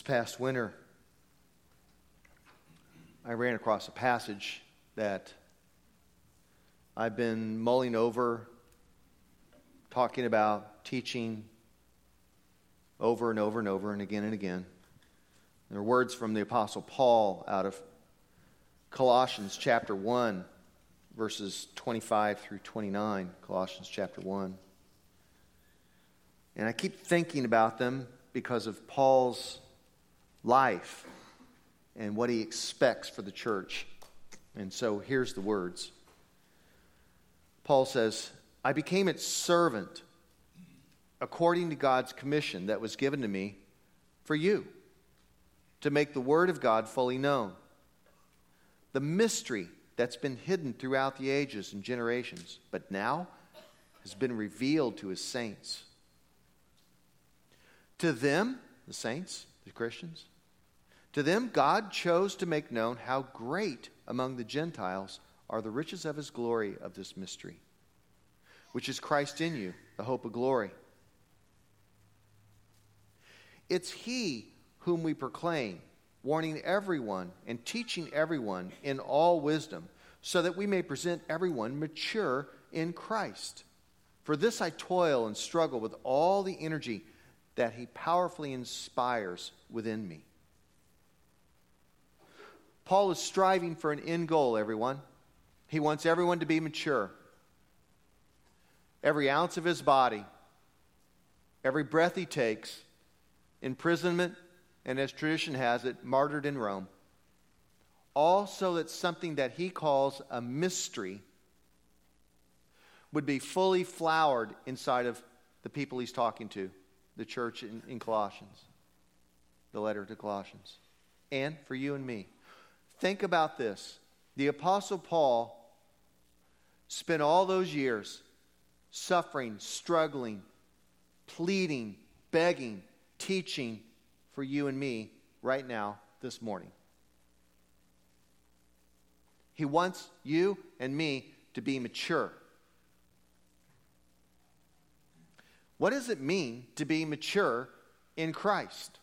This past winter, I ran across a passage that I've been mulling over, talking about, teaching over and over and over and again and again. There are words from the Apostle Paul out of Colossians chapter 1, verses 25 through 29. Colossians chapter 1. And I keep thinking about them because of Paul's life and what he expects for the church. And so here's the words Paul says, I became its servant according to God's commission that was given to me for you to make the word of God fully known. The mystery that's been hidden throughout the ages and generations, but now has been revealed to his saints. To them, the saints, the Christians, to them, God chose to make known how great among the Gentiles are the riches of his glory of this mystery, which is Christ in you, the hope of glory. It's he whom we proclaim, warning everyone and teaching everyone in all wisdom, so that we may present everyone mature in Christ. For this I toil and struggle with all the energy that he powerfully inspires within me. Paul is striving for an end goal, everyone. He wants everyone to be mature. Every ounce of his body, every breath he takes, imprisonment, and as tradition has it, martyred in Rome. All so that something that he calls a mystery would be fully flowered inside of the people he's talking to, the church in, in Colossians, the letter to Colossians, and for you and me. Think about this. The Apostle Paul spent all those years suffering, struggling, pleading, begging, teaching for you and me right now, this morning. He wants you and me to be mature. What does it mean to be mature in Christ?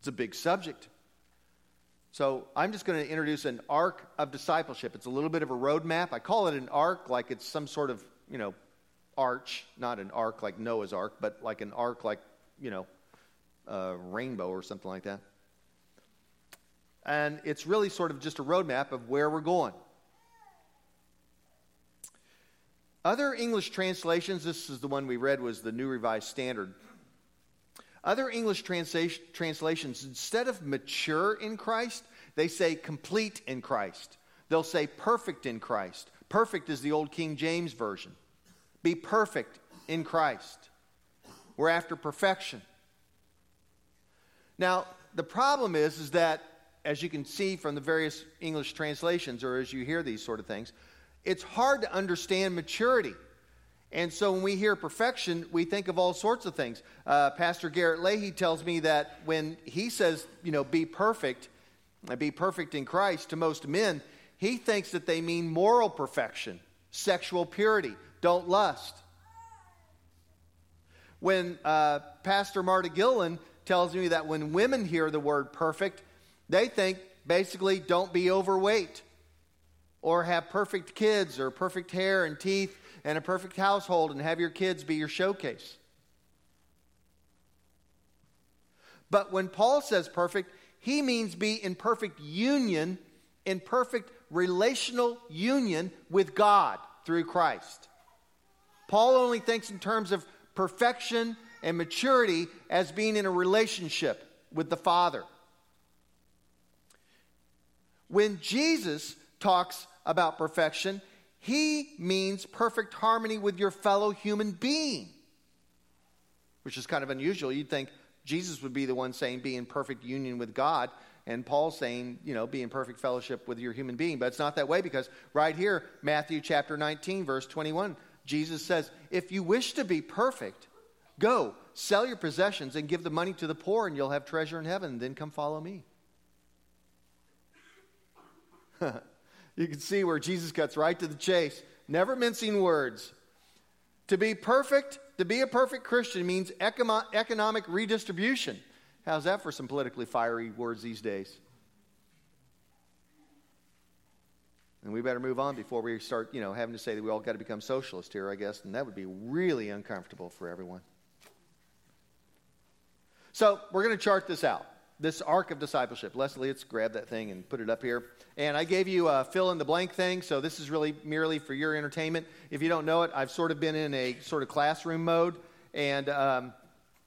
It's a big subject. So I'm just going to introduce an arc of discipleship. It's a little bit of a roadmap. I call it an arc like it's some sort of, you know, arch, not an arc like Noah's ark, but like an arc like, you know, a rainbow or something like that. And it's really sort of just a roadmap of where we're going. Other English translations, this is the one we read, was the New Revised Standard. Other English translations, instead of mature in Christ, they say complete in Christ. They'll say perfect in Christ. Perfect is the old King James Version. Be perfect in Christ. We're after perfection. Now, the problem is, is that, as you can see from the various English translations, or as you hear these sort of things, it's hard to understand maturity. And so when we hear perfection, we think of all sorts of things. Uh, Pastor Garrett Leahy tells me that when he says, you know, be perfect, uh, be perfect in Christ to most men, he thinks that they mean moral perfection, sexual purity, don't lust. When uh, Pastor Marta Gillen tells me that when women hear the word perfect, they think basically don't be overweight or have perfect kids or perfect hair and teeth and a perfect household and have your kids be your showcase. But when Paul says perfect, he means be in perfect union, in perfect relational union with God through Christ. Paul only thinks in terms of perfection and maturity as being in a relationship with the Father. When Jesus talks about perfection, he means perfect harmony with your fellow human being, which is kind of unusual. You'd think Jesus would be the one saying be in perfect union with God, and Paul saying, you know, be in perfect fellowship with your human being. But it's not that way because right here, Matthew chapter 19, verse 21, Jesus says, If you wish to be perfect, go, sell your possessions and give the money to the poor, and you'll have treasure in heaven. Then come follow me. You can see where Jesus cuts right to the chase, never mincing words. To be perfect, to be a perfect Christian means economic redistribution. How's that for some politically fiery words these days? And we better move on before we start, you know, having to say that we all got to become socialist here, I guess, and that would be really uncomfortable for everyone. So we're going to chart this out. This arc of discipleship. Leslie, let's grab that thing and put it up here. And I gave you a fill in the blank thing, so this is really merely for your entertainment. If you don't know it, I've sort of been in a sort of classroom mode, and um,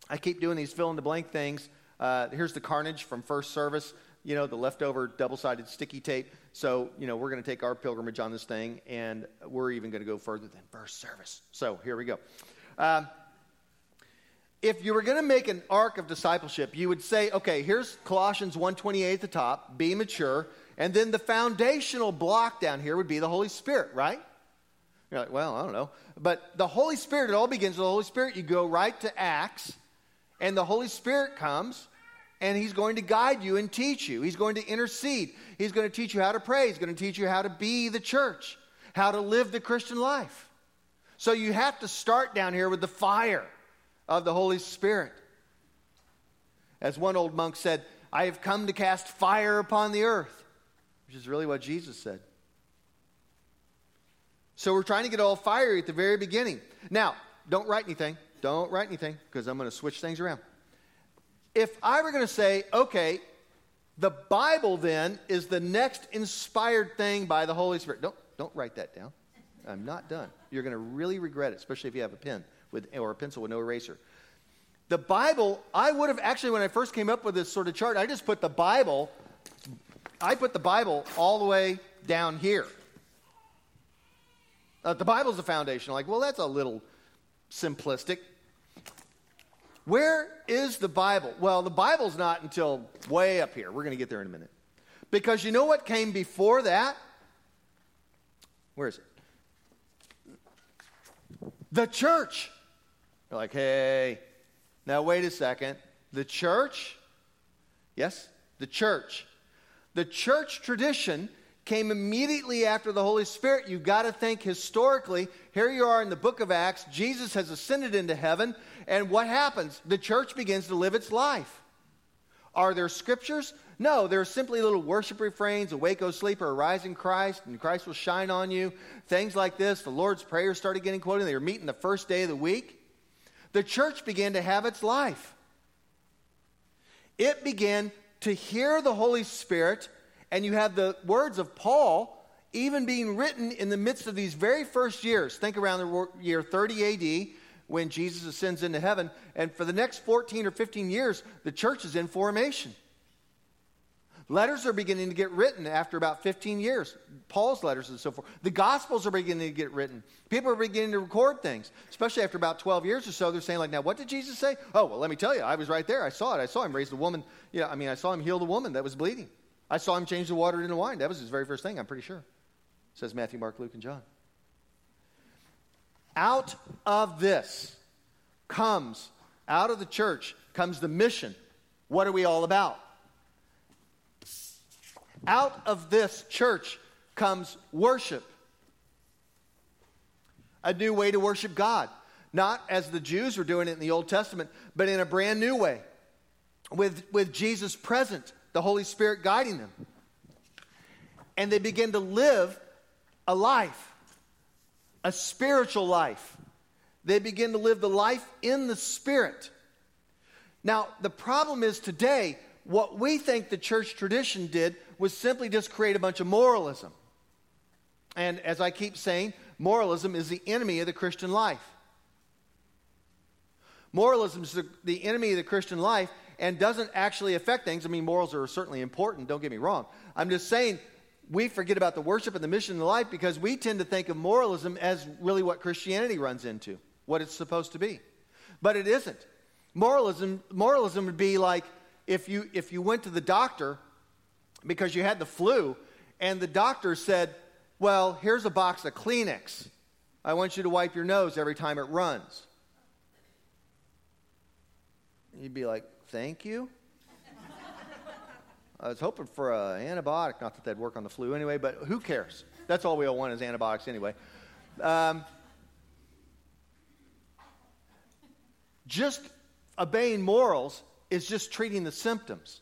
I keep doing these fill in the blank things. Uh, here's the carnage from first service, you know, the leftover double sided sticky tape. So, you know, we're going to take our pilgrimage on this thing, and we're even going to go further than first service. So, here we go. Um, if you were going to make an arc of discipleship, you would say, okay, here's Colossians 1:28 at the top, be mature, and then the foundational block down here would be the Holy Spirit, right? You're like, well, I don't know. But the Holy Spirit, it all begins with the Holy Spirit. You go right to Acts, and the Holy Spirit comes, and He's going to guide you and teach you. He's going to intercede. He's going to teach you how to pray. He's going to teach you how to be the church, how to live the Christian life. So you have to start down here with the fire of the Holy Spirit. As one old monk said, I have come to cast fire upon the earth, which is really what Jesus said. So we're trying to get all fiery at the very beginning. Now, don't write anything. Don't write anything because I'm going to switch things around. If I were going to say, okay, the Bible then is the next inspired thing by the Holy Spirit. Don't, don't write that down. I'm not done. You're going to really regret it, especially if you have a pen with, or a pencil with no eraser. The Bible, I would have actually, when I first came up with this sort of chart, I just put the Bible, I put the Bible all the way down here. Uh, the Bible's the foundation. Like, well, that's a little simplistic. Where is the Bible? Well, the Bible's not until way up here. We're going to get there in a minute. Because you know what came before that? Where is it? The church. You're like, hey, now wait a second. The church? Yes, the church. The church tradition came immediately after the Holy Spirit. You've got to think historically. Here you are in the book of Acts. Jesus has ascended into heaven. And what happens? The church begins to live its life. Are there scriptures? No, there are simply little worship refrains, awake, O sleeper, arise in Christ, and Christ will shine on you. Things like this. The Lord's Prayer started getting quoted. They were meeting the first day of the week. The church began to have its life. It began to hear the Holy Spirit, and you have the words of Paul even being written in the midst of these very first years. Think around the year 30 AD when Jesus ascends into heaven. And for the next 14 or 15 years, the church is in formation. Letters are beginning to get written after about 15 years. Paul's letters and so forth. The Gospels are beginning to get written. People are beginning to record things, especially after about 12 years or so. They're saying, like, now, what did Jesus say? Oh, well, let me tell you, I was right there. I saw it. I saw him raise the woman. Yeah, I mean, I saw him heal the woman that was bleeding. I saw him change the water into wine. That was his very first thing, I'm pretty sure. Says Matthew, Mark, Luke, and John. Out of this comes, out of the church comes the mission. What are we all about? Out of this church comes worship. A new way to worship God. Not as the Jews were doing it in the Old Testament, but in a brand new way. With, with Jesus present, the Holy Spirit guiding them. And they begin to live a life, a spiritual life. They begin to live the life in the Spirit. Now, the problem is today, what we think the church tradition did was simply just create a bunch of moralism. And as I keep saying, moralism is the enemy of the Christian life. Moralism is the, the enemy of the Christian life and doesn't actually affect things. I mean, morals are certainly important, don't get me wrong. I'm just saying we forget about the worship and the mission of the life because we tend to think of moralism as really what Christianity runs into, what it's supposed to be. But it isn't. Moralism, moralism would be like if you, if you went to the doctor because you had the flu, and the doctor said, Well, here's a box of Kleenex. I want you to wipe your nose every time it runs. You'd be like, Thank you. I was hoping for an antibiotic, not that that'd work on the flu anyway, but who cares? That's all we all want is antibiotics anyway. Um, just obeying morals is just treating the symptoms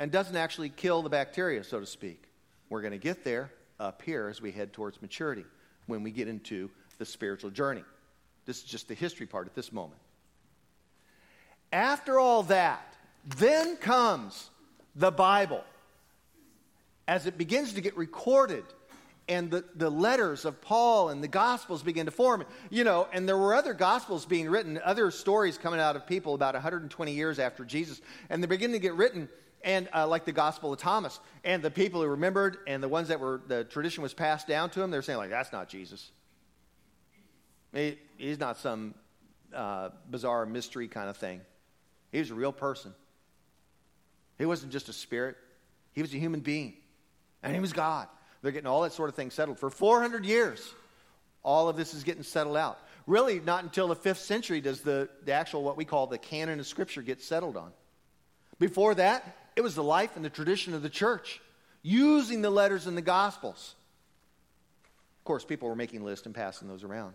and doesn't actually kill the bacteria, so to speak. We're going to get there up here as we head towards maturity when we get into the spiritual journey. This is just the history part at this moment. After all that, then comes the Bible. As it begins to get recorded and the, the letters of Paul and the Gospels begin to form. You know, and there were other Gospels being written, other stories coming out of people about 120 years after Jesus, and they're beginning to get written, and uh, like the Gospel of Thomas. And the people who remembered and the ones that were, the tradition was passed down to them, they're saying, like, that's not Jesus. He, he's not some uh, bizarre mystery kind of thing. He was a real person. He wasn't just a spirit, he was a human being, and he was God. They're getting all that sort of thing settled. For 400 years, all of this is getting settled out. Really, not until the fifth century does the, the actual, what we call the canon of Scripture, get settled on. Before that, it was the life and the tradition of the church, using the letters and the Gospels. Of course, people were making lists and passing those around.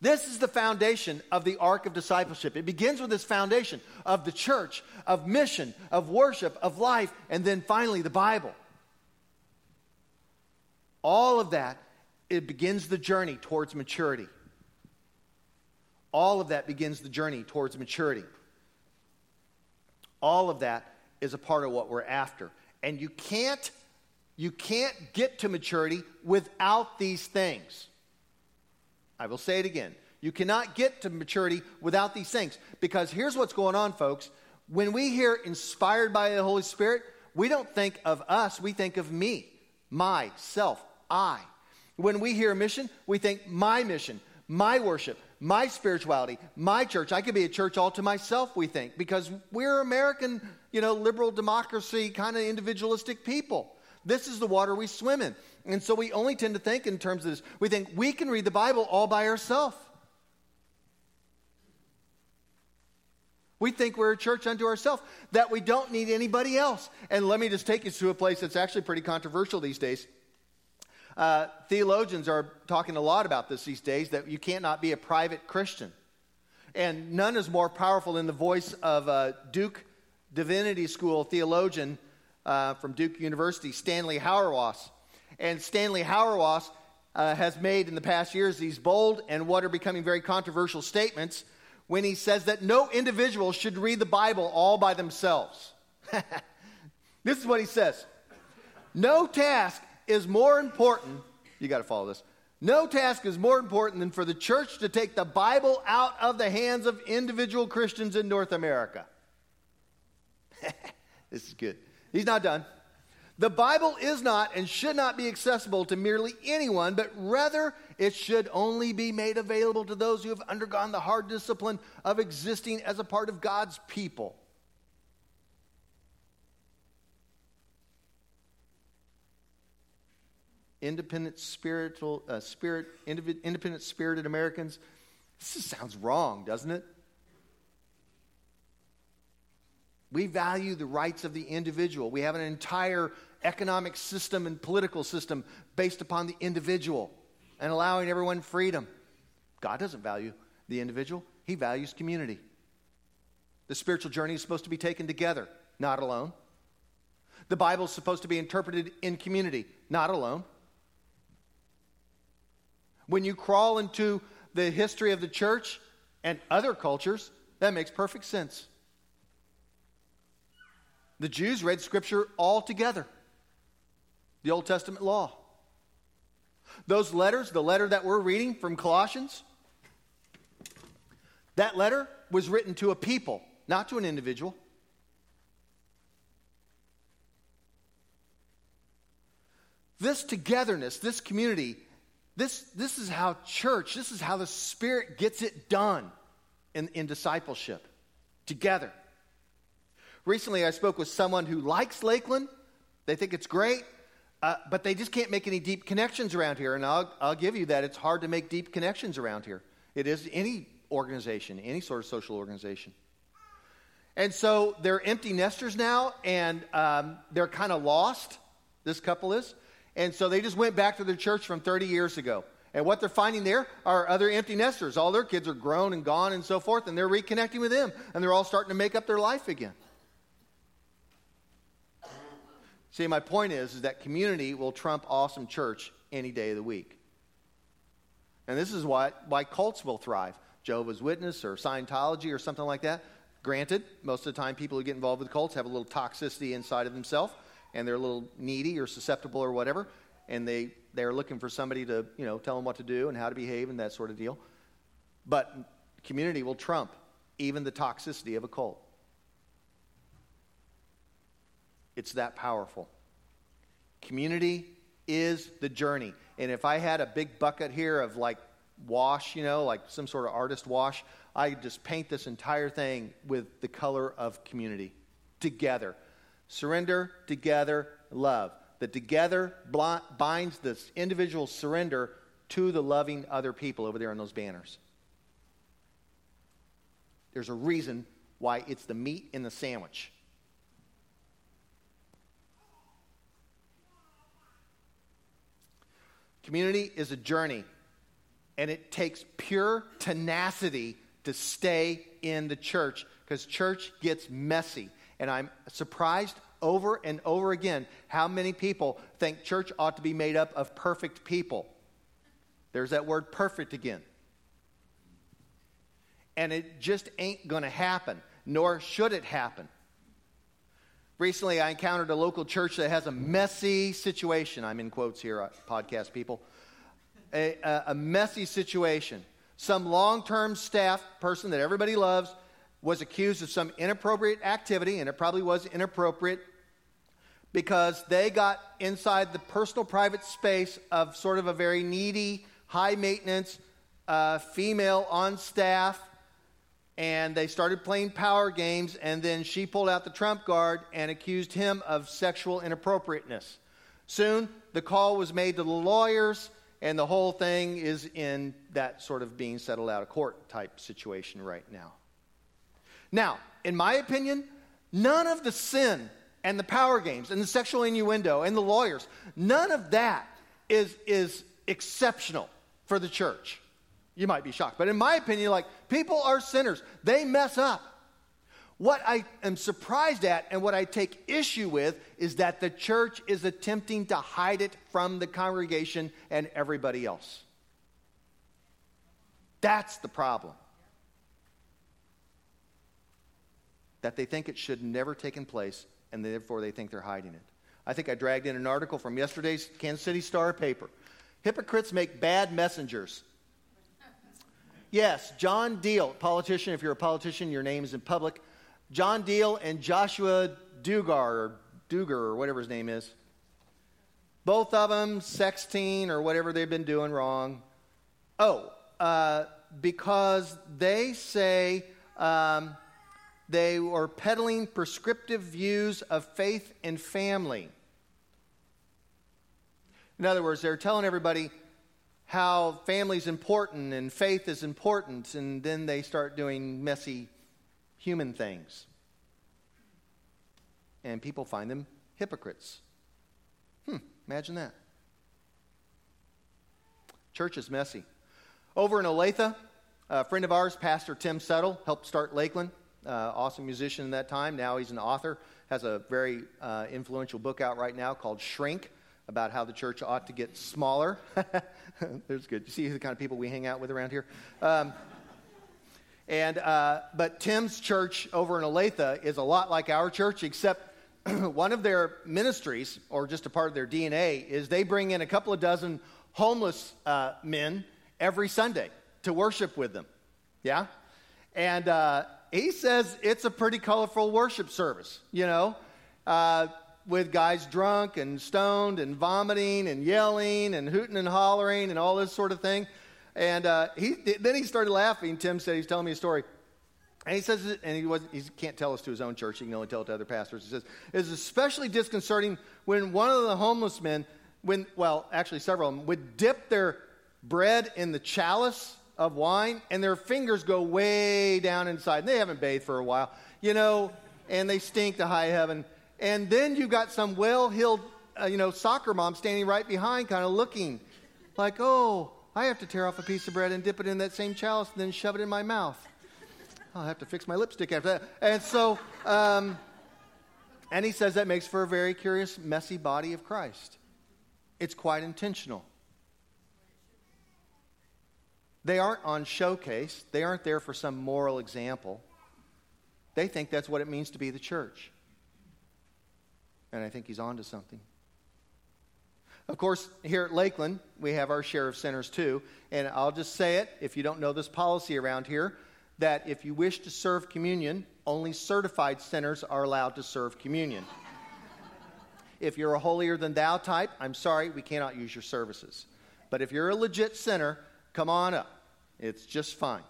This is the foundation of the arc of discipleship. It begins with this foundation of the church, of mission, of worship, of life, and then finally the Bible. All of that, it begins the journey towards maturity. All of that begins the journey towards maturity. All of that is a part of what we're after. And you can't you can't get to maturity without these things. I will say it again. You cannot get to maturity without these things because here's what's going on folks. When we hear inspired by the Holy Spirit, we don't think of us, we think of me, myself, I. When we hear mission, we think my mission, my worship, my spirituality, my church. I could be a church all to myself, we think, because we're American, you know, liberal democracy kind of individualistic people. This is the water we swim in. And so we only tend to think in terms of this. We think we can read the Bible all by ourselves. We think we're a church unto ourselves, that we don't need anybody else. And let me just take you to a place that's actually pretty controversial these days. Uh, theologians are talking a lot about this these days that you can't not be a private Christian. And none is more powerful than the voice of a Duke Divinity School theologian uh, from Duke University, Stanley Hauerwas. And Stanley Hauerwas uh, has made in the past years these bold and what are becoming very controversial statements when he says that no individual should read the Bible all by themselves. this is what he says No task is more important, you got to follow this. No task is more important than for the church to take the Bible out of the hands of individual Christians in North America. this is good. He's not done. The Bible is not and should not be accessible to merely anyone, but rather it should only be made available to those who have undergone the hard discipline of existing as a part of God's people. Independent spiritual uh, spirit independent spirited americans this sounds wrong doesn't it? We value the rights of the individual. We have an entire economic system and political system based upon the individual and allowing everyone freedom. God doesn't value the individual. He values community. The spiritual journey is supposed to be taken together not alone. The bible is supposed to be interpreted in community not alone when you crawl into the history of the church and other cultures, that makes perfect sense. The Jews read Scripture all together, the Old Testament law. Those letters, the letter that we're reading from Colossians, that letter was written to a people, not to an individual. This togetherness, this community, this, this is how church, this is how the Spirit gets it done in, in discipleship together. Recently, I spoke with someone who likes Lakeland. They think it's great, uh, but they just can't make any deep connections around here. And I'll, I'll give you that. It's hard to make deep connections around here. It is any organization, any sort of social organization. And so they're empty nesters now, and um, they're kind of lost, this couple is. And so they just went back to their church from 30 years ago. And what they're finding there are other empty nesters. All their kids are grown and gone and so forth, and they're reconnecting with them, and they're all starting to make up their life again. See, my point is, is that community will trump awesome church any day of the week. And this is why, why cults will thrive. Jehovah's Witness or Scientology or something like that. Granted, most of the time people who get involved with cults have a little toxicity inside of themselves and they're a little needy or susceptible or whatever, and they, they're looking for somebody to, you know, tell them what to do and how to behave and that sort of deal. But community will trump even the toxicity of a cult. It's that powerful. Community is the journey. And if I had a big bucket here of like wash, you know, like some sort of artist wash, I just paint this entire thing with the color of community together. Surrender, together, love. The together binds this individual surrender to the loving other people over there on those banners. There's a reason why it's the meat in the sandwich. Community is a journey, and it takes pure tenacity to stay in the church because church gets messy. And I'm surprised over and over again how many people think church ought to be made up of perfect people. There's that word perfect again. And it just ain't going to happen, nor should it happen. Recently, I encountered a local church that has a messy situation. I'm in quotes here, uh, podcast people. A, a, a messy situation. Some long term staff person that everybody loves was accused of some inappropriate activity, and it probably was inappropriate because they got inside the personal private space of sort of a very needy, high maintenance uh, female on staff and they started playing power games, and then she pulled out the trump card and accused him of sexual inappropriateness. Soon, the call was made to the lawyers, and the whole thing is in that sort of being settled out of court type situation right now. Now, in my opinion, none of the sin and the power games and the sexual innuendo and the lawyers, none of that is, is exceptional for the church. You might be shocked. But in my opinion, like, people are sinners. They mess up. What I am surprised at and what I take issue with is that the church is attempting to hide it from the congregation and everybody else. That's the problem. That they think it should never taken place and therefore they think they're hiding it. I think I dragged in an article from yesterday's Kansas City Star paper. Hypocrites make bad messengers. Yes, John Deal, politician. If you're a politician, your name is in public. John Deal and Joshua Dugar, or Duger, or whatever his name is. Both of them sexting or whatever they've been doing wrong. Oh, uh, because they say um, they were peddling prescriptive views of faith and family. In other words, they're telling everybody how family's important and faith is important, and then they start doing messy human things. And people find them hypocrites. Hmm, imagine that. Church is messy. Over in Olathe, a friend of ours, Pastor Tim Suttle, helped start Lakeland. Uh, awesome musician in that time. Now he's an author. Has a very uh, influential book out right now called Shrink about how the church ought to get smaller. There's good. You see the kind of people we hang out with around here. Um, and uh, but Tim's church over in Olathe is a lot like our church, except one of their ministries, or just a part of their DNA, is they bring in a couple of dozen homeless uh, men every Sunday to worship with them. Yeah, and uh, he says it's a pretty colorful worship service. You know, uh, with guys drunk and stoned and vomiting and yelling and hooting and hollering and all this sort of thing. And uh, he, then he started laughing. Tim said he's telling me a story. And he says, and he, wasn't, he can't tell us to his own church, he can only tell it to other pastors. He says, it's especially disconcerting when one of the homeless men, when, well, actually several of them, would dip their bread in the chalice of wine and their fingers go way down inside. And they haven't bathed for a while, you know, and they stink to high heaven. And then you've got some well heeled, uh, you know, soccer mom standing right behind, kind of looking like, oh, I have to tear off a piece of bread and dip it in that same chalice and then shove it in my mouth. I'll have to fix my lipstick after that. And so, um, and he says that makes for a very curious, messy body of Christ. It's quite intentional. They aren't on showcase, they aren't there for some moral example. They think that's what it means to be the church. And I think he's on to something. Of course, here at Lakeland, we have our share of sinners too. And I'll just say it if you don't know this policy around here that if you wish to serve communion, only certified sinners are allowed to serve communion. if you're a holier than thou type, I'm sorry, we cannot use your services. But if you're a legit sinner, come on up. It's just fine.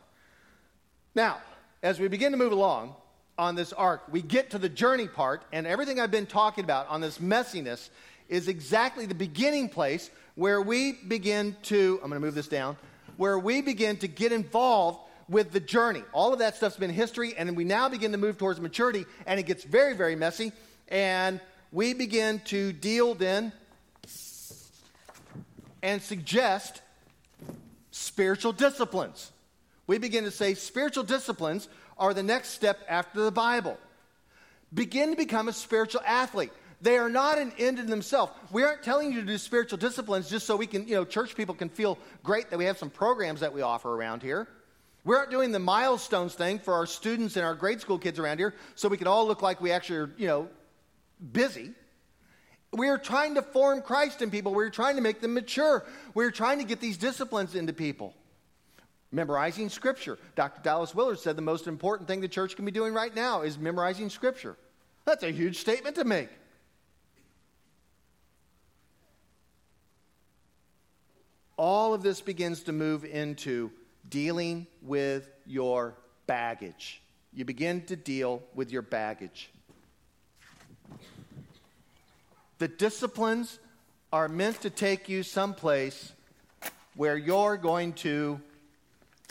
Now, as we begin to move along on this arc, we get to the journey part, and everything I've been talking about on this messiness is exactly the beginning place where we begin to, I'm going to move this down, where we begin to get involved with the journey. All of that stuff's been history, and we now begin to move towards maturity, and it gets very, very messy. And we begin to deal then and suggest spiritual disciplines. We begin to say spiritual disciplines are the next step after the Bible. Begin to become a spiritual athlete. They are not an end in themselves. We aren't telling you to do spiritual disciplines just so we can, you know, church people can feel great that we have some programs that we offer around here. We aren't doing the milestones thing for our students and our grade school kids around here so we can all look like we actually are, you know, busy. We're trying to form Christ in people. We're trying to make them mature. We're trying to get these disciplines into people. Memorizing Scripture. Dr. Dallas Willard said the most important thing the church can be doing right now is memorizing Scripture. That's a huge statement to make. all of this begins to move into dealing with your baggage. You begin to deal with your baggage. The disciplines are meant to take you someplace where you're going to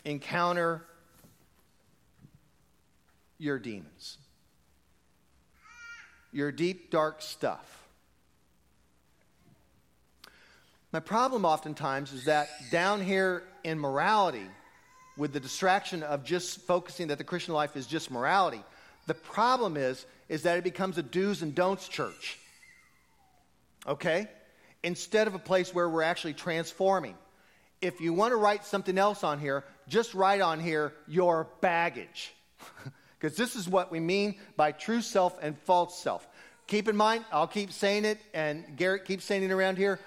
encounter your demons, your deep, dark stuff. My problem oftentimes is that down here in morality, with the distraction of just focusing that the Christian life is just morality, the problem is, is that it becomes a do's and don'ts church. Okay? Instead of a place where we're actually transforming. If you want to write something else on here, just write on here your baggage. Because this is what we mean by true self and false self. Keep in mind, I'll keep saying it, and Garrett keeps saying it around here.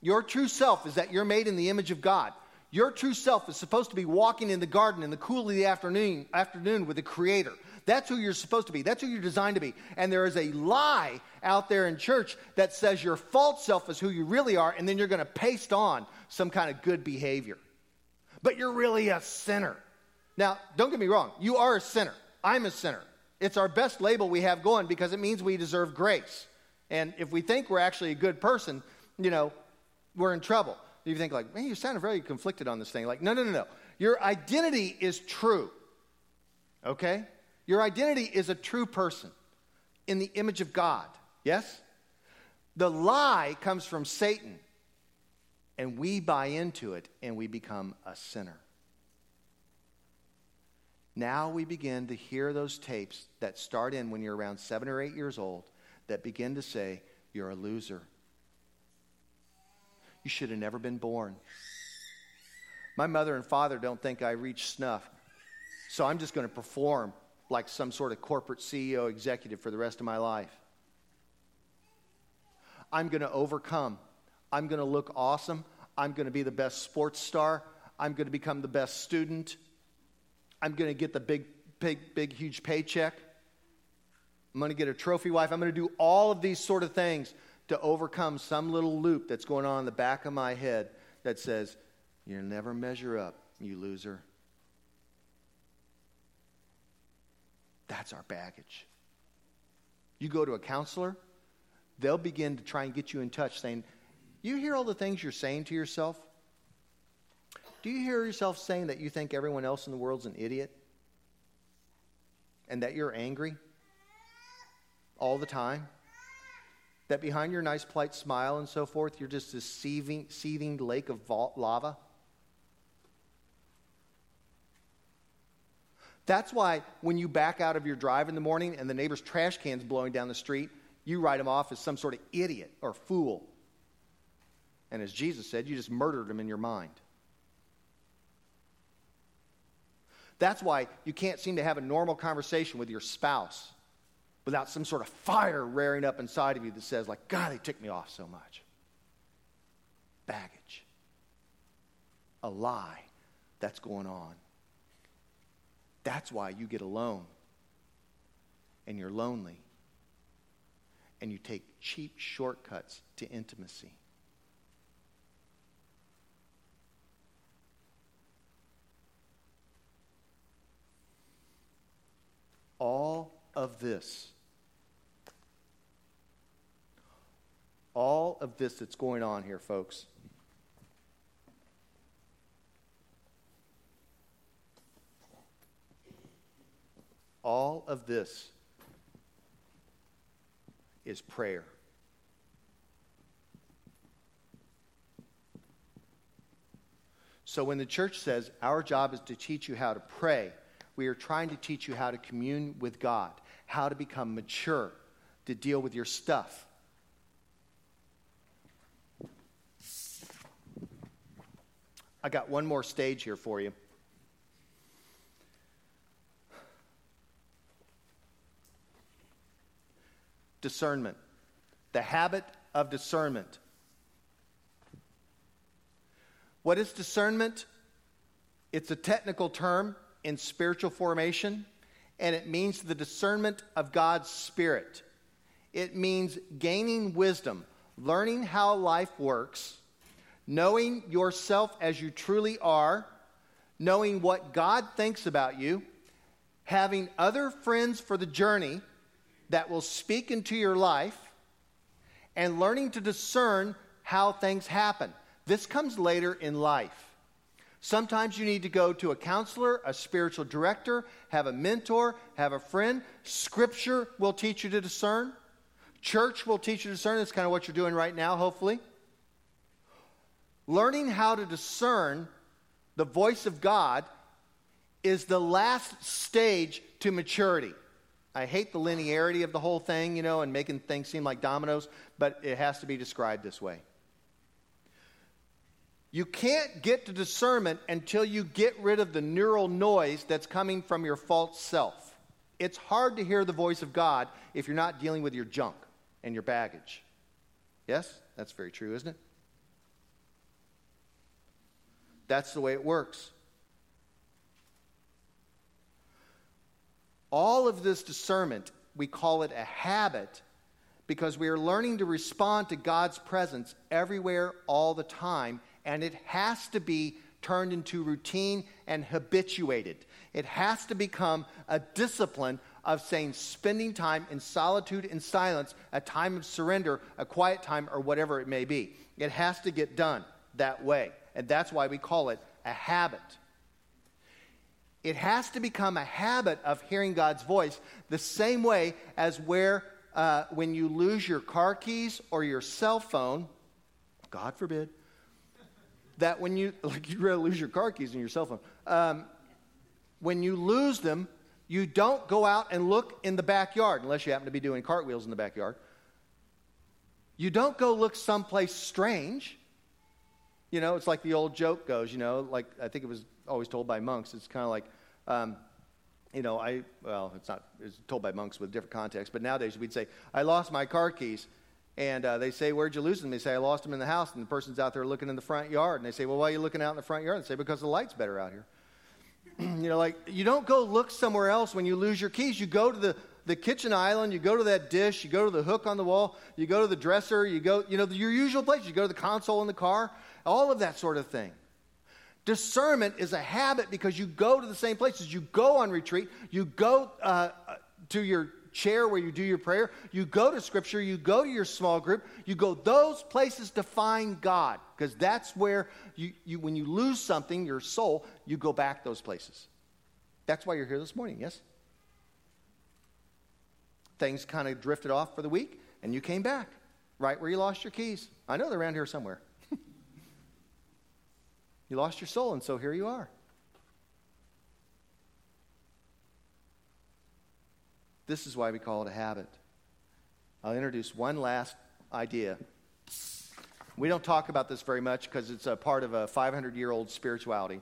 Your true self is that you're made in the image of God. Your true self is supposed to be walking in the garden in the cool of the afternoon, afternoon with the Creator. That's who you're supposed to be. That's who you're designed to be. And there is a lie out there in church that says your false self is who you really are, and then you're going to paste on some kind of good behavior. But you're really a sinner. Now, don't get me wrong. You are a sinner. I'm a sinner. It's our best label we have going because it means we deserve grace. And if we think we're actually a good person, you know, we're in trouble. You think like, man, you sound very conflicted on this thing. Like, no, no, no, no. Your identity is true. Okay? Your identity is a true person in the image of God. Yes? The lie comes from Satan, and we buy into it and we become a sinner. Now we begin to hear those tapes that start in when you're around seven or eight years old that begin to say, You're a loser. You should have never been born. My mother and father don't think I reach snuff, so I'm just going to perform like some sort of corporate CEO executive for the rest of my life. I'm going to overcome. I'm going to look awesome. I'm going to be the best sports star. I'm going to become the best student. I'm going to get the big, big, big, huge paycheck. I'm going to get a trophy wife. I'm going to do all of these sort of things to overcome some little loop that's going on in the back of my head that says, You'll never measure up, you loser. That's our baggage. You go to a counselor, they'll begin to try and get you in touch saying, You hear all the things you're saying to yourself? Do you hear yourself saying that you think everyone else in the world's an idiot? And that you're angry all the time? That behind your nice, polite smile and so forth, you're just this seething, seething lake of lava? That's why when you back out of your drive in the morning and the neighbor's trash can's blowing down the street, you write him off as some sort of idiot or fool. And as Jesus said, you just murdered him in your mind. That's why you can't seem to have a normal conversation with your spouse without some sort of fire rearing up inside of you that says, like, God, they ticked me off so much. Baggage. A lie that's going on. That's why you get alone and you're lonely and you take cheap shortcuts to intimacy. All of this, all of this that's going on here, folks, all of this is prayer. So when the church says our job is to teach you how to pray, we are trying to teach you how to commune with God, how to become mature, to deal with your stuff. I got one more stage here for you. Discernment, the habit of discernment. What is discernment? It's a technical term in spiritual formation, and it means the discernment of God's Spirit. It means gaining wisdom, learning how life works, knowing yourself as you truly are, knowing what God thinks about you, having other friends for the journey that will speak into your life and learning to discern how things happen. This comes later in life. Sometimes you need to go to a counselor, a spiritual director, have a mentor, have a friend. Scripture will teach you to discern. Church will teach you to discern. That's kind of what you're doing right now, hopefully. Learning how to discern the voice of God is the last stage to maturity. I hate the linearity of the whole thing, you know, and making things seem like dominoes, but it has to be described this way. You can't get to discernment until you get rid of the neural noise that's coming from your false self. It's hard to hear the voice of God if you're not dealing with your junk and your baggage. Yes? That's very true, isn't it? That's the way it works. All of this discernment, we call it a habit because we are learning to respond to God's presence everywhere, all the time, and it has to be turned into routine and habituated. It has to become a discipline of saying spending time in solitude and silence, a time of surrender, a quiet time, or whatever it may be. It has to get done that way. And that's why we call it a habit. It has to become a habit of hearing God's voice the same way as where uh, when you lose your car keys or your cell phone, God forbid, that when you, like you'd rather lose your car keys and your cell phone, um, when you lose them, you don't go out and look in the backyard unless you happen to be doing cartwheels in the backyard. You don't go look someplace strange. You know, it's like the old joke goes, you know, like I think it was always told by monks. It's kind of like, um, you know, I, well, it's not, it's told by monks with different context, but nowadays we'd say, I lost my car keys. And uh, they say, Where'd you lose them? They say, I lost them in the house. And the person's out there looking in the front yard. And they say, Well, why are you looking out in the front yard? And they say, Because the light's better out here. you know, like, you don't go look somewhere else when you lose your keys. You go to the, the kitchen island, you go to that dish, you go to the hook on the wall, you go to the dresser, you go, you know, your usual place. You go to the console in the car, all of that sort of thing. Discernment is a habit because you go to the same places. You go on retreat, you go uh, to your chair where you do your prayer, you go to scripture, you go to your small group, you go those places to find God because that's where you, you, when you lose something, your soul, you go back those places. That's why you're here this morning, yes? Things kind of drifted off for the week and you came back right where you lost your keys. I know they're around here somewhere. You lost your soul, and so here you are. This is why we call it a habit. I'll introduce one last idea. We don't talk about this very much because it's a part of a 500 year old spirituality.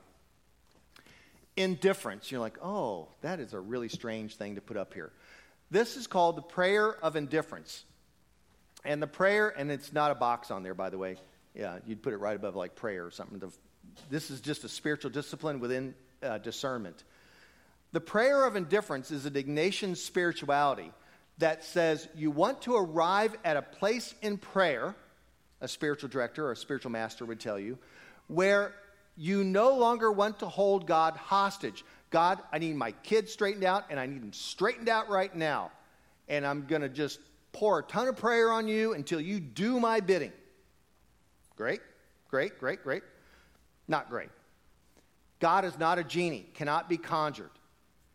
Indifference. You're like, oh, that is a really strange thing to put up here. This is called the prayer of indifference. And the prayer, and it's not a box on there, by the way. Yeah, you'd put it right above like prayer or something. This is just a spiritual discipline within uh, discernment. The prayer of indifference is an Ignatian spirituality that says you want to arrive at a place in prayer, a spiritual director or a spiritual master would tell you, where you no longer want to hold God hostage. God, I need my kids straightened out, and I need them straightened out right now. And I'm going to just pour a ton of prayer on you until you do my bidding. Great, great, great, great. Not great. God is not a genie, cannot be conjured.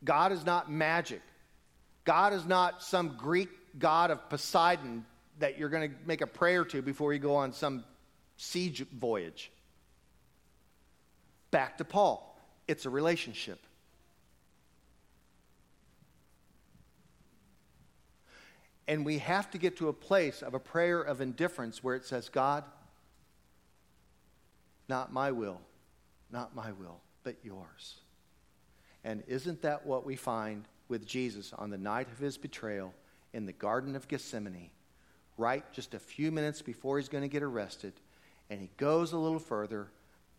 God is not magic. God is not some Greek god of Poseidon that you're going to make a prayer to before you go on some siege voyage. Back to Paul. It's a relationship. And we have to get to a place of a prayer of indifference where it says, God, not my will, not my will, but yours. And isn't that what we find with Jesus on the night of his betrayal in the Garden of Gethsemane, right just a few minutes before he's going to get arrested? And he goes a little further.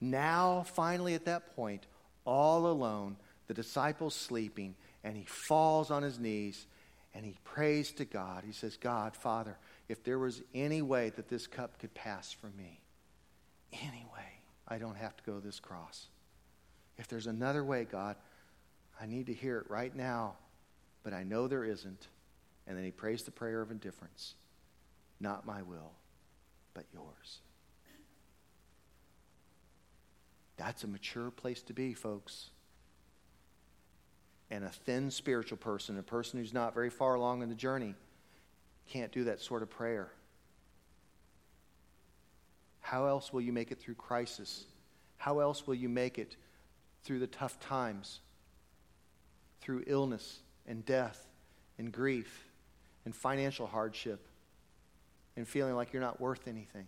Now, finally, at that point, all alone, the disciples sleeping, and he falls on his knees and he prays to God. He says, God, Father, if there was any way that this cup could pass from me, any way, I don't have to go this cross. If there's another way, God, I need to hear it right now, but I know there isn't. And then he prays the prayer of indifference Not my will, but yours. That's a mature place to be, folks. And a thin spiritual person, a person who's not very far along in the journey, can't do that sort of prayer. How else will you make it through crisis? How else will you make it through the tough times? Through illness and death and grief and financial hardship and feeling like you're not worth anything.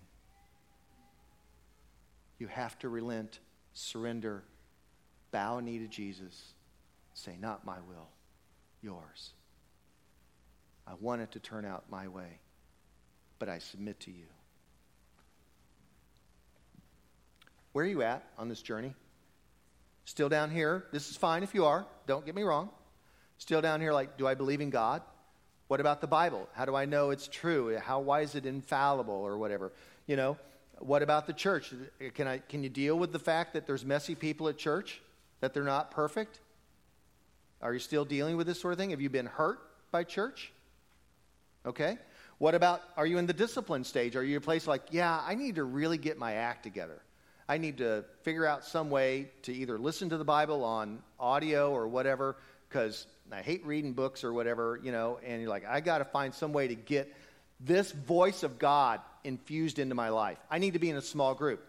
You have to relent, surrender, bow a knee to Jesus, say, Not my will, yours. I want it to turn out my way, but I submit to you. Where are you at on this journey? Still down here? This is fine if you are. Don't get me wrong. Still down here, like, do I believe in God? What about the Bible? How do I know it's true? How why is it infallible or whatever? You know, what about the church? Can I can you deal with the fact that there's messy people at church? That they're not perfect? Are you still dealing with this sort of thing? Have you been hurt by church? Okay. What about are you in the discipline stage? Are you in a place like, yeah, I need to really get my act together? I need to figure out some way to either listen to the Bible on audio or whatever, because I hate reading books or whatever, you know, and you're like, I got to find some way to get this voice of God infused into my life. I need to be in a small group.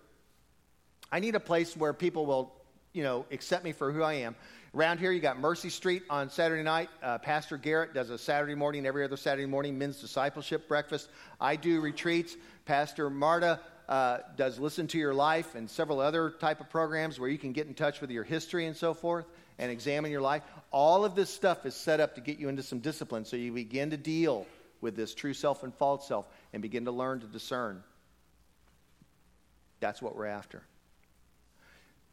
I need a place where people will, you know, accept me for who I am. Around here, you got Mercy Street on Saturday night. Uh, Pastor Garrett does a Saturday morning, every other Saturday morning, men's discipleship breakfast. I do retreats. Pastor Marta uh, does Listen to Your Life and several other type of programs where you can get in touch with your history and so forth and examine your life. All of this stuff is set up to get you into some discipline so you begin to deal with this true self and false self and begin to learn to discern. That's what we're after.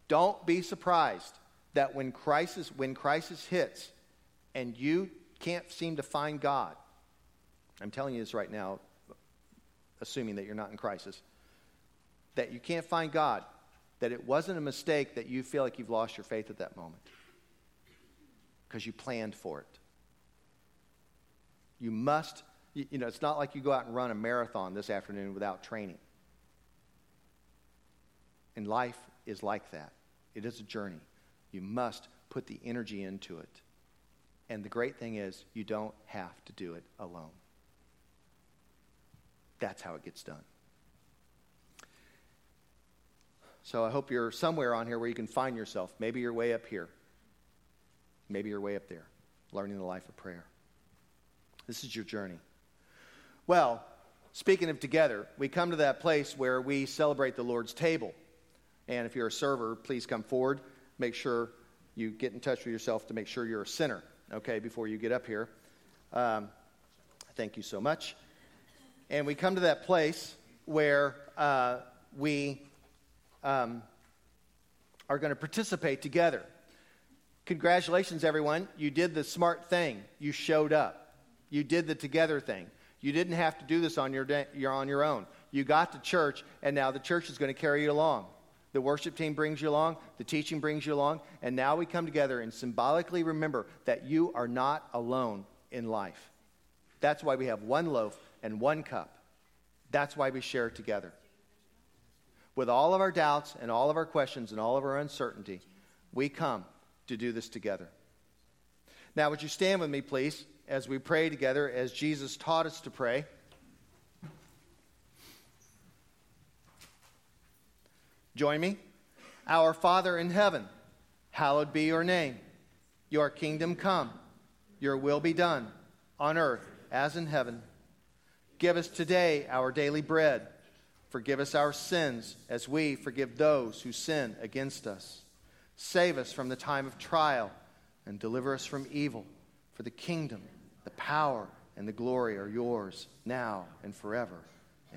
Don't be surprised that when crisis when crisis hits and you can't seem to find God. I'm telling you this right now assuming that you're not in crisis that you can't find God, that it wasn't a mistake that you feel like you've lost your faith at that moment because you planned for it. You must, you know, it's not like you go out and run a marathon this afternoon without training. And life is like that. It is a journey. You must put the energy into it. And the great thing is, you don't have to do it alone. That's how it gets done. So I hope you're somewhere on here where you can find yourself. Maybe you're way up here. Maybe you're way up there, learning the life of prayer. This is your journey. Well, speaking of together, we come to that place where we celebrate the Lord's table. And if you're a server, please come forward. Make sure you get in touch with yourself to make sure you're a sinner, okay, before you get up here. Um, thank you so much. And we come to that place where uh, we um, are going to participate together. Congratulations, everyone. You did the smart thing. You showed up. You did the together thing. You didn't have to do this on your, day, you're on your own. You got to church, and now the church is going to carry you along. The worship team brings you along, the teaching brings you along, and now we come together and symbolically remember that you are not alone in life. That's why we have one loaf and one cup. That's why we share together. With all of our doubts and all of our questions and all of our uncertainty, we come to do this together. Now, would you stand with me, please, as we pray together as Jesus taught us to pray? Join me. Our Father in heaven, hallowed be your name. Your kingdom come, your will be done, on earth as in heaven. Give us today our daily bread. Forgive us our sins as we forgive those who sin against us Save us from the time of trial and deliver us from evil. For the kingdom, the power, and the glory are yours now and forever.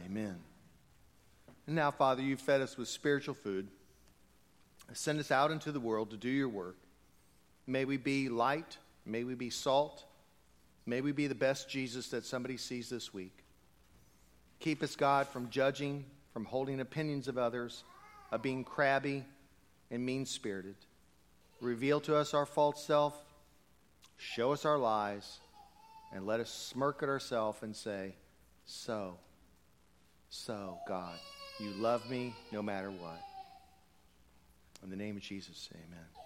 Amen. And now, Father, you've fed us with spiritual food. Send us out into the world to do your work. May we be light. May we be salt. May we be the best Jesus that somebody sees this week. Keep us, God, from judging, from holding opinions of others, of being crabby and mean spirited. Reveal to us our false self, show us our lies, and let us smirk at ourselves and say, So, so, God, you love me no matter what. In the name of Jesus, amen.